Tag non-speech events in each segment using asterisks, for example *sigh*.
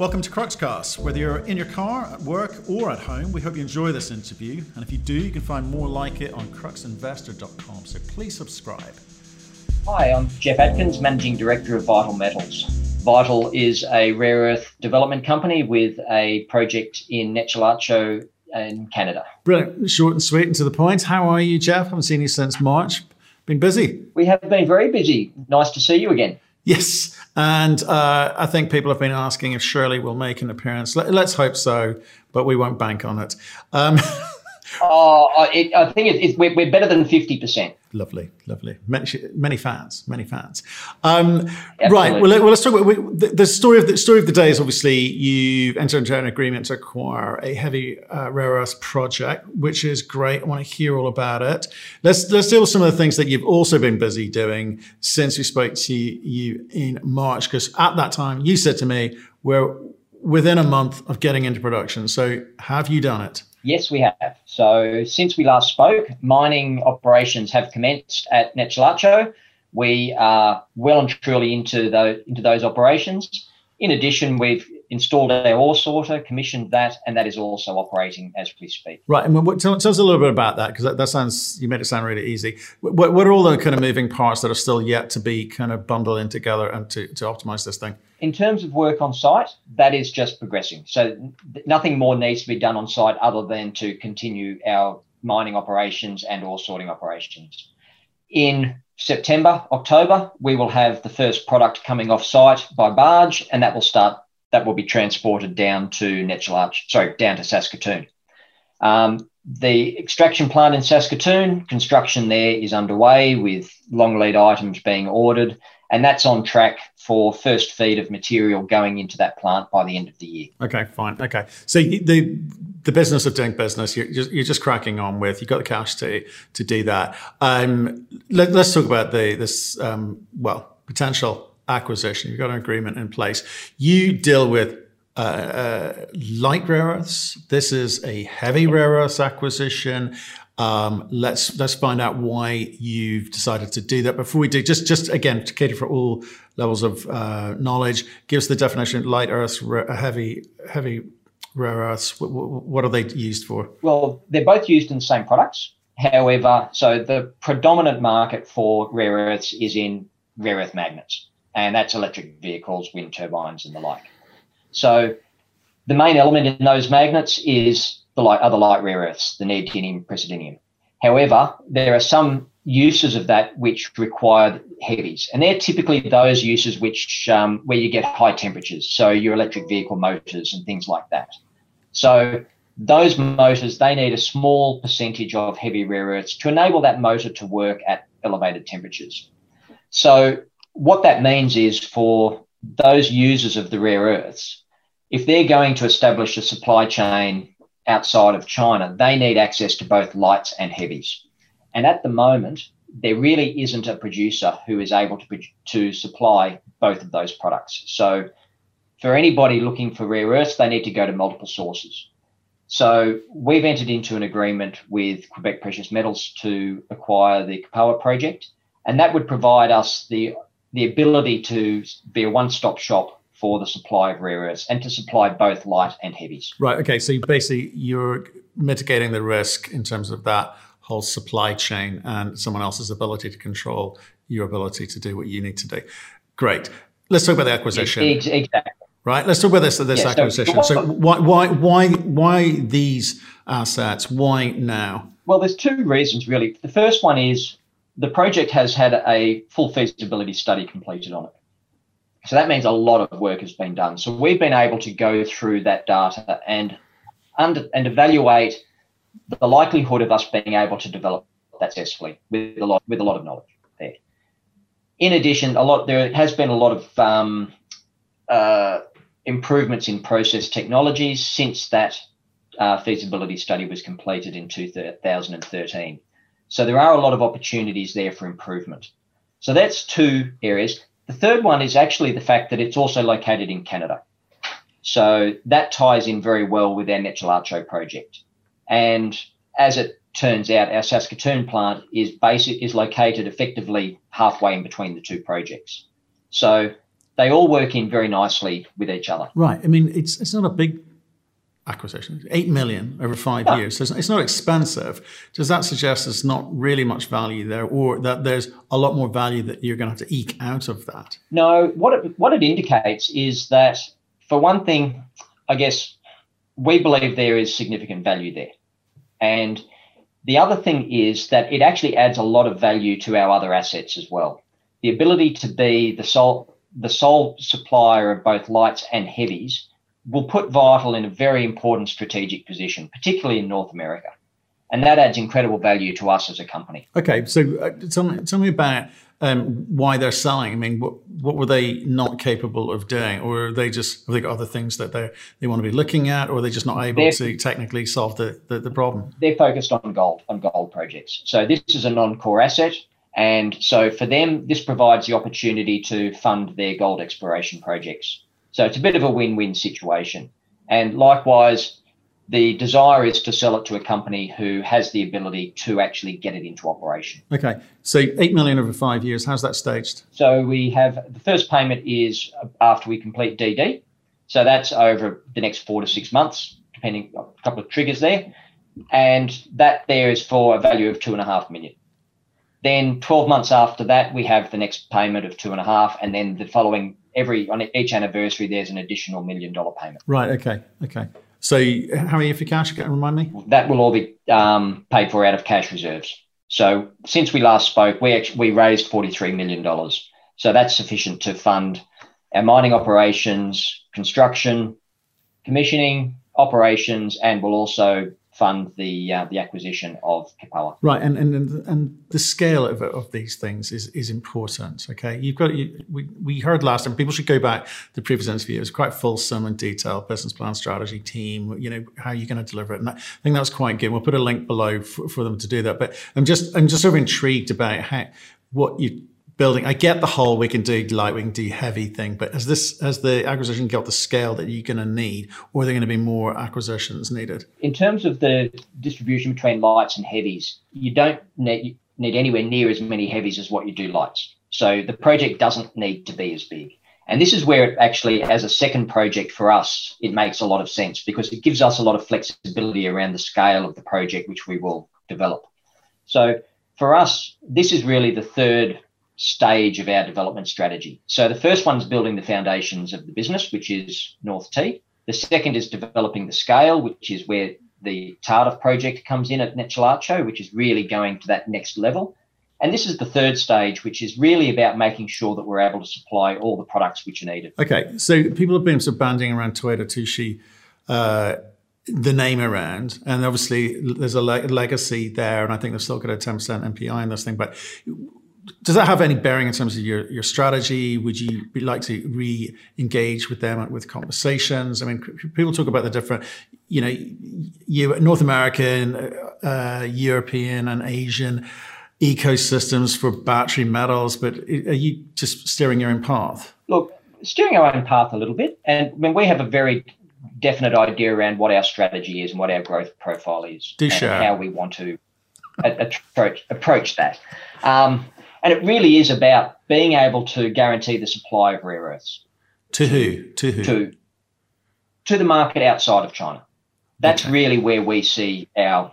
Welcome to Cruxcast. Whether you're in your car, at work, or at home, we hope you enjoy this interview. And if you do, you can find more like it on cruxinvestor.com. So please subscribe. Hi, I'm Jeff Atkins, Managing Director of Vital Metals. Vital is a rare earth development company with a project in Nechalacho in Canada. Brilliant. Short and sweet and to the point. How are you, Jeff? I haven't seen you since March. Been busy? We have been very busy. Nice to see you again. Yes, and uh, I think people have been asking if Shirley will make an appearance. Let, us hope so, but we won't bank on it. Um, *laughs* oh, it, I think it, it, we're, we're, better than fifty percent. Lovely, lovely. Many, many fans, many fans. Um, right. Well, let, us talk about we, the, the, story of the story of the day. Is obviously you've entered into an agreement to acquire a heavy uh, rare earth project, which is great. I want to hear all about it. Let's let's deal with some of the things that you've also been busy doing since we spoke to you in March. Because at that time, you said to me, "We're within a month of getting into production." So, have you done it? Yes, we have. So since we last spoke, mining operations have commenced at Nechalacho. We are well and truly into those, into those operations. In addition, we've installed our ore sorter, commissioned that, and that is also operating as we speak. Right. And what, tell, tell us a little bit about that, because that, that, sounds, you made it sound really easy. What, what, are all the kind of moving parts that are still yet to be kind of bundled in together and to, to optimize this thing? In terms of work on site, that is just progressing. So nothing more needs to be done on site other than to continue our mining operations and ore sorting operations. In September, October, we will have the first product coming off site by barge, and that will start. That will be transported down to Nechalacho, sorry, down to Saskatoon. Um, the extraction plant in Saskatoon, construction there is underway with long lead items being ordered, and that's on track for first feed of material going into that plant by the end of the year. Okay, fine. Okay, so the the business of doing business, you're just, you're just cracking on with. You've got the cash to to do that. Um, let, us talk about the this um, well potential acquisition. You've got an agreement in place. You deal with uh, uh, light rare earths. This is a heavy rare earths acquisition. Um, let's let's find out why you've decided to do that. Before we do, just just again to cater for all levels of uh, knowledge, give us the definition: light earths, heavy heavy rare earths. What, are they used for? Well, they're both used in the same products. However, so the predominant market for rare earths is in rare earth magnets, and that's electric vehicles, wind turbines, and the like. So the main element in those magnets is the light, other light rare earths, the neodymium, praseodymium. However, there are some uses of that which require heavies, and they're typically those uses which um, where you get high temperatures, so your electric vehicle motors and things like that. So those motors they need a small percentage of heavy rare earths to enable that motor to work at elevated temperatures. So what that means is for those users of the rare earths, if they're going to establish a supply chain outside of China, they need access to both lights and heavies. And at the moment, there really isn't a producer who is able to, to supply both of those products. So, for anybody looking for rare earths, they need to go to multiple sources. So, we've entered into an agreement with Quebec Precious Metals to acquire the Kipawa project, and that would provide us the, the ability to be a one stop shop for the supply of rare earths and to supply both light and heavies. Right. Okay. So basically, you're mitigating the risk in terms of that whole supply chain and someone else's ability to control your ability to do what you need to do. Great. Let's talk about the acquisition. Exactly. Right. Let's talk about this this yeah, acquisition. So, so why why why why these assets? Why now? Well, there's two reasons really. The first one is the project has had a full feasibility study completed on it. So that means a lot of work has been done. So we've been able to go through that data and under, and evaluate the likelihood of us being able to develop that successfully with a lot with a lot of knowledge there. In addition, a lot there has been a lot of um, uh, improvements in process technologies since that uh, feasibility study was completed in 2013. So there are a lot of opportunities there for improvement. So that's two areas. The third one is actually the fact that it's also located in Canada. So that ties in very well with our Nechalacho project. And as it turns out, our Saskatoon plant is basic is located effectively halfway in between the two projects. So they all work in very nicely with each other. Right. I mean, it's it's not a big acquisition. Eight million over five no. years. So it's not expensive. Does that suggest there's not really much value there, or that there's a lot more value that you're going to have to eke out of that? No. What it what it indicates is that for one thing, I guess we believe there is significant value there, and the other thing is that it actually adds a lot of value to our other assets as well. The ability to be the sole the sole supplier of both lights and heavies will put Vital in a very important strategic position, particularly in North America. And that adds incredible value to us as a company. Okay, so uh, tell, me, tell me about um, why they're selling. I mean, what, what were they not capable of doing, or are they just have they got other things that they they want to be looking at, or are they just not able they're, to technically solve the, the, the problem? They're focused on gold on gold projects. So this is a non-core asset. And so for them, this provides the opportunity to fund their gold exploration projects. So it's a bit of a win win situation. And likewise, the desire is to sell it to a company who has the ability to actually get it into operation. Okay. So 8 million over five years, how's that staged? So we have the first payment is after we complete DD. So that's over the next four to six months, depending on a couple of triggers there. And that there is for a value of two and a half million. Then 12 months after that, we have the next payment of two and a half, and then the following every on each anniversary, there's an additional million dollar payment. Right. Okay. Okay. So how many for cash? Can remind me. That will all be um, paid for out of cash reserves. So since we last spoke, we actually, we raised forty three million dollars. So that's sufficient to fund our mining operations, construction, commissioning, operations, and will also fund the uh, the acquisition of Kipawa. Right, and and and the scale of, of these things is is important. Okay, you've got you, we we heard last time. People should go back the previous interview. It was quite fulsome and detailed business plan, strategy, team. You know how you're going to deliver it, and I think that was quite good. We'll put a link below for, for them to do that. But I'm just I'm just sort of intrigued about how what you building. I get the whole we can do light, we can do heavy thing, but as this as the acquisition got the scale that you're going to need, or are there going to be more acquisitions needed? In terms of the distribution between lights and heavies, you don't need, need anywhere near as many heavies as what you do lights. So the project doesn't need to be as big. And this is where it actually, as a second project for us, it makes a lot of sense because it gives us a lot of flexibility around the scale of the project which we will develop. So for us, this is really the third stage of our development strategy. So the first one is building the foundations of the business, which is North T. The second is developing the scale, which is where the Tardif project comes in at Nechalacho, which is really going to that next level. And this is the third stage, which is really about making sure that we're able to supply all the products which are needed. Okay, so people have been sort of banding around Toyota Tsusho, uh, the name around, and obviously there's a le- legacy there, and I think they've still got a 10% NPI in this thing. But does that have any bearing in terms of your, your strategy? Would you be like to re-engage with them with conversations? I mean, people talk about the different, you know, you, North American, uh, European, and Asian ecosystems for battery metals, but are you just steering your own path? Look, steering our own path a little bit, and I mean, we have a very definite idea around what our strategy is and what our growth profile is, Do and share. how we want to approach approach that. Um, and it really is about being able to guarantee the supply of rare earths. To who? To who? To, to the market outside of China. That's okay. really where we see our,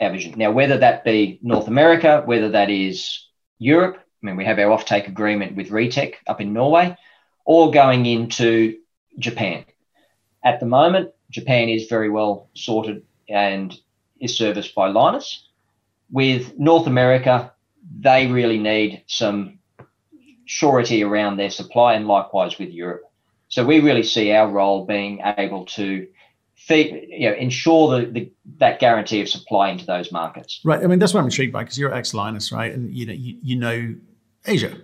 our vision. Now, whether that be North America, whether that is Europe, I mean, we have our offtake agreement with REEtec up in Norway, or going into Japan. At the moment, Japan is very well sorted and is serviced by Lynas. With North America, they really need some surety around their supply, and likewise with Europe. So we really see our role being able to feed, you know, ensure the, the, that guarantee of supply into those markets. Right. I mean, that's what I'm intrigued by because you're ex Lynas, right? And you know, you, you know Asia, right?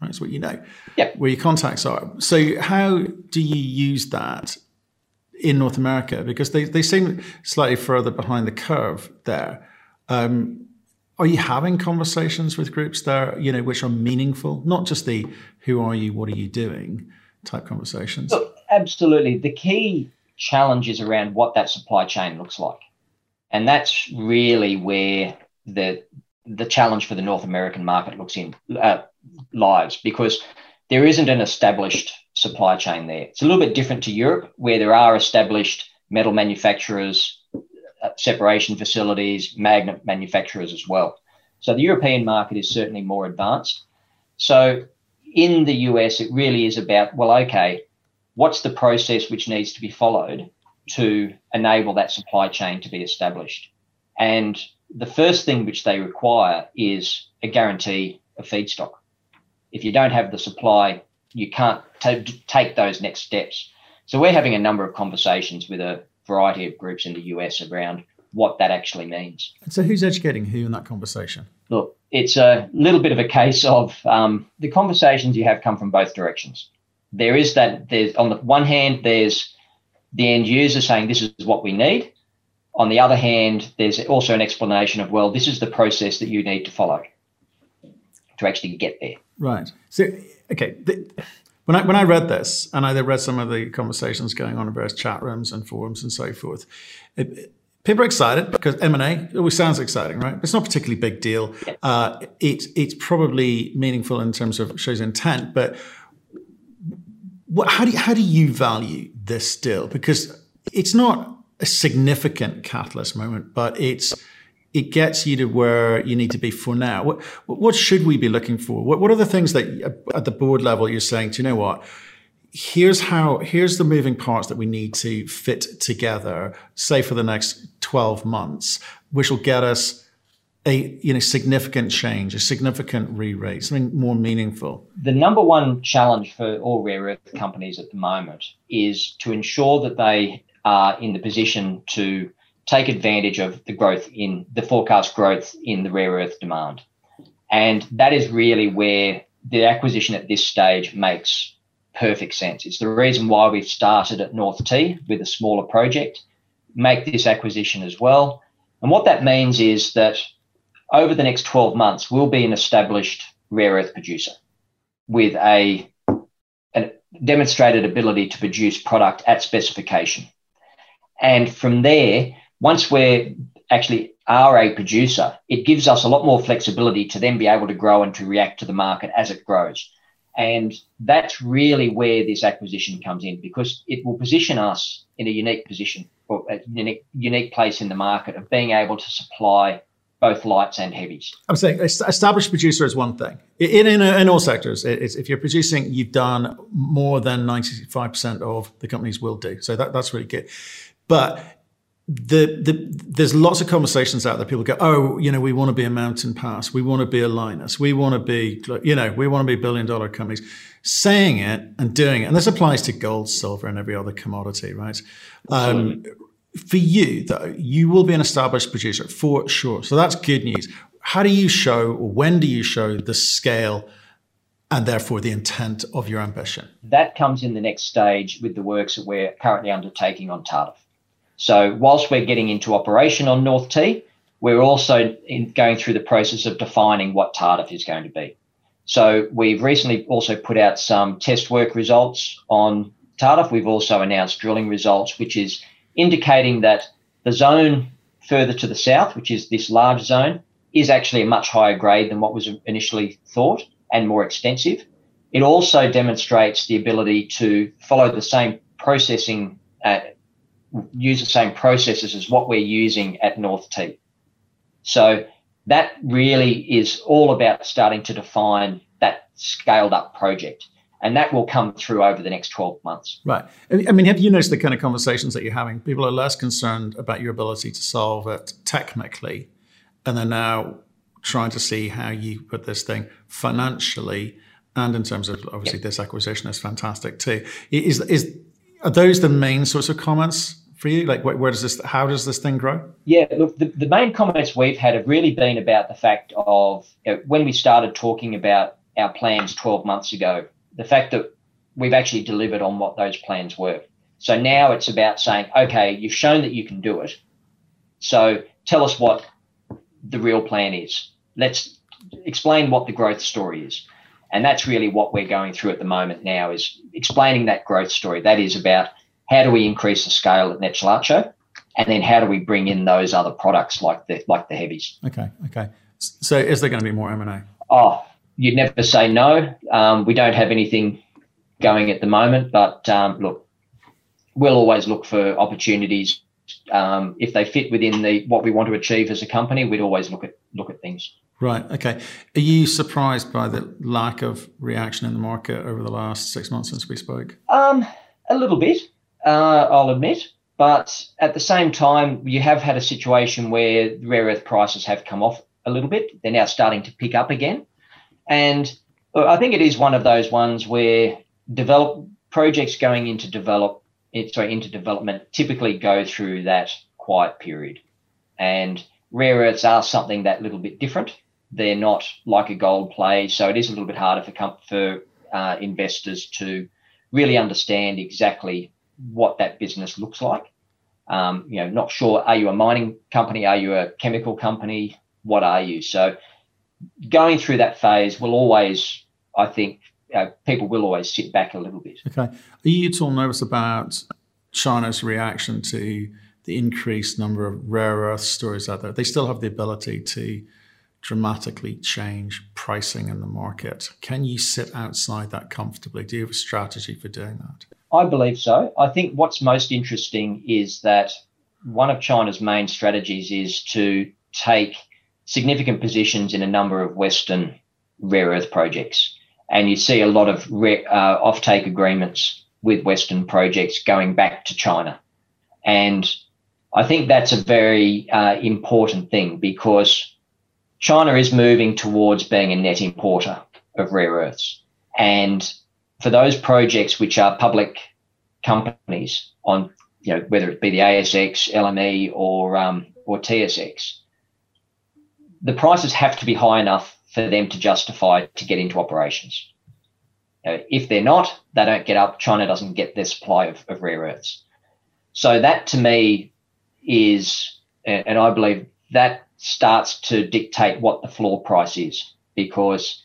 That's what you know. Yeah. Where your contacts are. So how do you use that in North America? Because they, they seem slightly further behind the curve there. Um, are you having conversations with groups there, you know, which are meaningful, not just the who are you, what are you doing type conversations? Look, absolutely. The key challenge is around what that supply chain looks like. And that's really where the the challenge for the North American market looks in uh, lies because there isn't an established supply chain there. It's a little bit different to Europe, where there are established metal manufacturers, Uh, separation facilities, magnet manufacturers as well. So the European market is certainly more advanced. So in the US, it really is about, well, okay, what's the process which needs to be followed to enable that supply chain to be established? And the first thing which they require is a guarantee of feedstock. If you don't have the supply, you can't t- take those next steps. So we're having a number of conversations with a variety of groups in the US around what that actually means. So who's educating who in that conversation? Look, it's a little bit of a case of um, the conversations you have come from both directions. There is that there's on the one hand there's the end user saying this is what we need. On the other hand, there's also an explanation of well, this is the process that you need to follow to actually get there. Right. So okay. The, when I when I read this and I read some of the conversations going on in various chat rooms and forums and so forth, it, people are excited because M&A always sounds exciting, right? It's not a particularly big deal. Uh, it's it's probably meaningful in terms of shows intent, but what, how do you, how do you value this deal? Because it's not a significant catalyst moment, but it's it gets you to where you need to be for now. What what should we be looking for? What what are the things that uh, at the board level you're saying? Do you know what? here's how here's the moving parts that we need to fit together say for the next 12 months which will get us a you know significant change a significant re-rate something more meaningful the number one challenge for all rare earth companies at the moment is to ensure that they are in the position to take advantage of the growth in the forecast growth in the rare earth demand and that is really where the acquisition at this stage makes perfect sense. It's the reason why we've started at North T with a smaller project, make this acquisition as well. And what that means is that over the next 12 months, we'll be an established rare earth producer with a, a demonstrated ability to produce product at specification. And from there, once we're actually are a producer, it gives us a lot more flexibility to then be able to grow and to react to the market as it grows. And that's really where this acquisition comes in because it will position us in a unique position or a unique, unique place in the market of being able to supply both lights and heavies. I'm saying established producer is one thing. In, in, in all sectors, if you're producing, you've done more than 95% of the companies will do. So that, that's really good. But the, the, there's lots of conversations out there. People go, oh, you know, we want to be a Mountain Pass, we want to be a Lynas. we want to be, you know, we want to be billion dollar companies. Saying it and doing it, and this applies to gold, silver, and every other commodity, right? Um, for you, though, you will be an established producer for sure. So that's good news. How do you show, or when do you show the scale? and therefore the intent of your ambition? That comes in the next stage with the works that we're currently undertaking on Tardif. So whilst we're getting into operation on North T, we're also going through the process of defining what Tardif is going to be. So we've recently also put out some test work results on Tardif. We've also announced drilling results, which is indicating that the zone further to the south, which is this large zone, is actually a much higher grade than what was initially thought and more extensive. It also demonstrates the ability to follow the same processing uh, use the same processes as what we're using at North T. So that really is all about starting to define that scaled up project. And that will come through over the next 12 months. Right. I mean, have you noticed the kind of conversations that you're having? People are less concerned about your ability to solve it technically, and they're now trying to see how you put this thing financially and in terms of obviously yep. this acquisition is fantastic too. Is, is, are those the main sorts of comments for you? Like, where, where does this? How does this thing grow? Yeah, look, the, the main comments we've had have really been about the fact of you know, when we started talking about our plans 12 months ago, the fact that we've actually delivered on what those plans were. So now it's about saying, okay, you've shown that you can do it. So tell us what the real plan is. Let's explain what the growth story is. And that's really what we're going through at the moment now is explaining that growth story. That is about how do we increase the scale at Nechalacho? And then how do we bring in those other products like the like the heavies? Okay, okay. So is there going to be more M and A? Oh, you'd never say no. Um, we don't have anything going at the moment. But um, look, we'll always look for opportunities um, if they fit within the what we want to achieve as a company. We'd always look at look at things. Right. Okay. Are you surprised by the lack of reaction in the market over the last six months since we spoke? Um, a little bit, uh, I'll admit. But at the same time, you have had a situation where rare earth prices have come off a little bit. They're now starting to pick up again. And I think it is one of those ones where develop projects going into develop sorry, into development typically go through that quiet period. And rare earths are something that little bit different. They're not like a gold play, so it is a little bit harder for for uh, investors to really understand exactly what that business looks like. Um, you know, not sure. Are you a mining company? Are you a chemical company? What are you? So, going through that phase will always, I think, uh, people will always sit back a little bit. Okay. Are you at all nervous about China's reaction to the increased number of rare earth stories out there? They still have the ability to dramatically change pricing in the market. Can you sit outside that comfortably? Do you have a strategy for doing that? I believe so. I think what's most interesting is that one of China's main strategies is to take significant positions in a number of Western rare earth projects. And you see a lot of uh, offtake agreements with Western projects going back to China. And I think that's a very uh, important thing because China is moving towards being a net importer of rare earths. And for those projects which are public companies on, you know, whether it be the ASX, LME, or um, or TSX, the prices have to be high enough for them to justify to get into operations. Uh, if they're not, they don't get up. China doesn't get their supply of, of rare earths. So that to me is, and I believe that starts to dictate what the floor price is because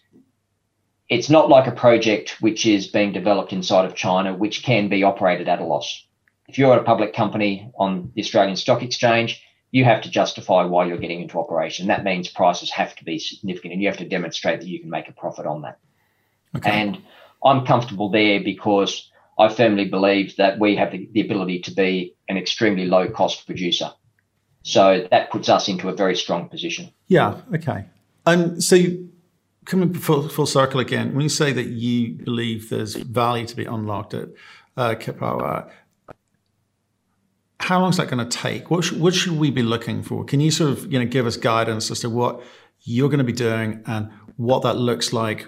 it's not like a project which is being developed inside of China, which can be operated at a loss. If you're a public company on the Australian Stock Exchange, you have to justify why you're getting into operation. That means prices have to be significant and you have to demonstrate that you can make a profit on that. Okay. And I'm comfortable there because I firmly believe that we have the, the ability to be an extremely low cost producer. So that puts us into a very strong position. Yeah. Okay. Um, so coming full, full circle again, when you say that you believe there's value to be unlocked at uh, Kipawa, how long is that going to take? What, sh- what should we be looking for? Can you sort of you know give us guidance as to what you're going to be doing and what that looks like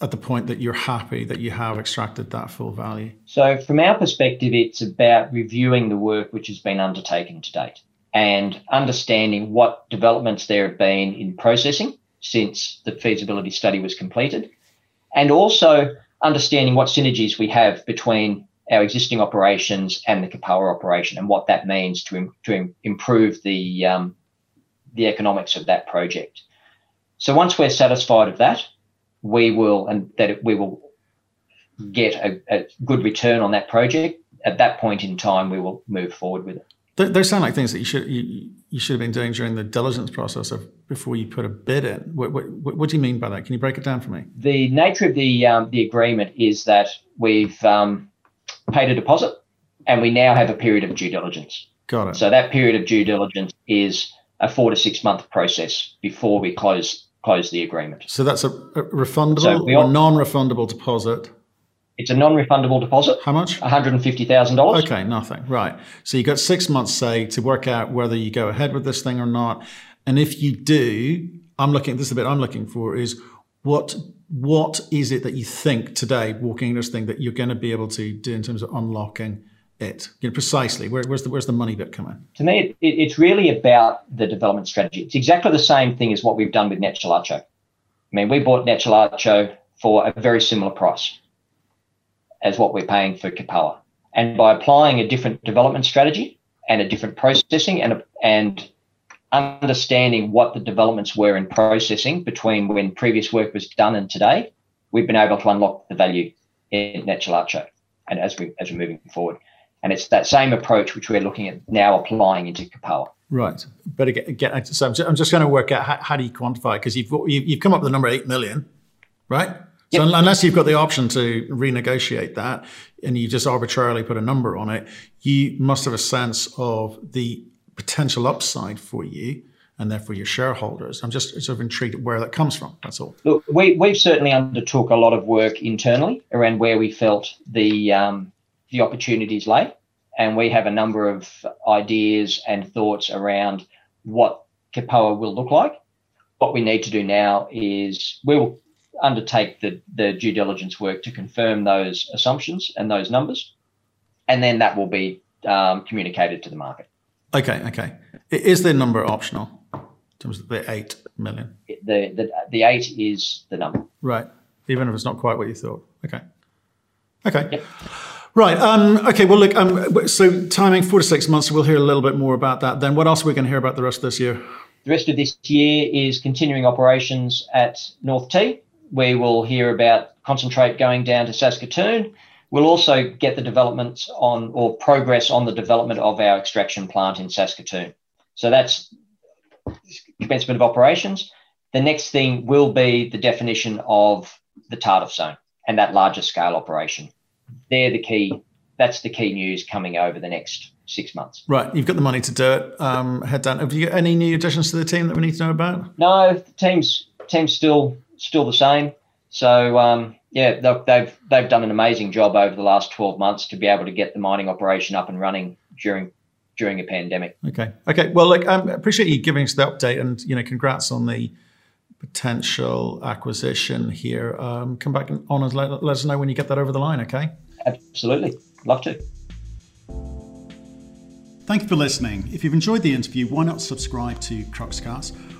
at the point that you're happy that you have extracted that full value? So, from our perspective, it's about reviewing the work which has been undertaken to date and understanding what developments there have been in processing since the feasibility study was completed, and also understanding what synergies we have between our existing operations and the Kipawa operation and what that means to, to improve the, um, the economics of that project. So once we're satisfied of that, we will and that we will get a, a, good return on that project. At that point in time, we will move forward with it. Those sound like things that you should you, you should have been doing during the diligence process of before you put a bid in. What, what, what do you mean by that? Can you break it down for me? The nature of the um, the agreement is that we've um, paid a deposit, and we now have a period of due diligence. Got it. So that period of due diligence is a four to six month process before we close close the agreement. So that's a, a refundable so or non-refundable deposit. It's a non-refundable deposit. How much? One hundred and fifty thousand dollars. Okay, nothing. Right. So you got six months, say, to work out whether you go ahead with this thing or not. And if you do, I'm looking. This is the bit I'm looking for. Is what what is it that you think today, walking this thing, that you're going to be able to do in terms of unlocking it? You know, precisely. Where, where's the where's the money bit coming? To me, it, it's really about the development strategy. It's exactly the same thing as what we've done with Nechalacho. I mean, we bought Nechalacho for a very similar price as what we're paying for Kipawa. And by applying a different development strategy and a different processing and, and understanding what the developments were in processing between when previous work was done and today, we've been able to unlock the value in Nechalacho and as we as we're moving forward. And it's that same approach which we're looking at now applying into Kipawa. Right, but again, so I'm just, I'm just going to work out how, how do you quantify because you've you've come up with the number eight million, right? So unless you've got the option to renegotiate that and you just arbitrarily put a number on it, you must have a sense of the potential upside for you and therefore your shareholders. I'm just sort of intrigued where that comes from. That's all. Look, we, we've certainly undertook a lot of work internally around where we felt the um, the opportunities lay, and we have a number of ideas and thoughts around what Kipawa will look like. What we need to do now is we will undertake the, the due diligence work to confirm those assumptions and those numbers, and then that will be um, communicated to the market. Okay, okay. Is the number optional in terms of the eight million? The, the, the eight is the number. Right. Even if it's not quite what you thought. Okay. Okay. Yep. Right. Um, okay. Well, look. Um, so timing four to six months. We'll hear a little bit more about that. Then, what else are we going to hear about the rest of this year? The rest of this year is continuing operations at North T. We will hear about concentrate going down to Saskatoon. We'll also get the developments on or progress on the development of our extraction plant in Saskatoon. So that's commencement of operations. The next thing will be the definition of the Tardif zone and that larger scale operation. They're the key. That's the key news coming over the next six months. Right, you've got the money to do it. Um, head down. Have you got any new additions to the team that we need to know about? No, the team's team's still still the same. So um, yeah, they've they've done an amazing job over the last twelve months to be able to get the mining operation up and running during during a pandemic. Okay, okay. Well, like um, I appreciate you giving us the update, and you know, congrats on the potential acquisition here. Um, come back on and let, let us know when you get that over the line. Okay. Absolutely, love to. Thank you for listening. If you've enjoyed the interview, why not subscribe to Cruxcast?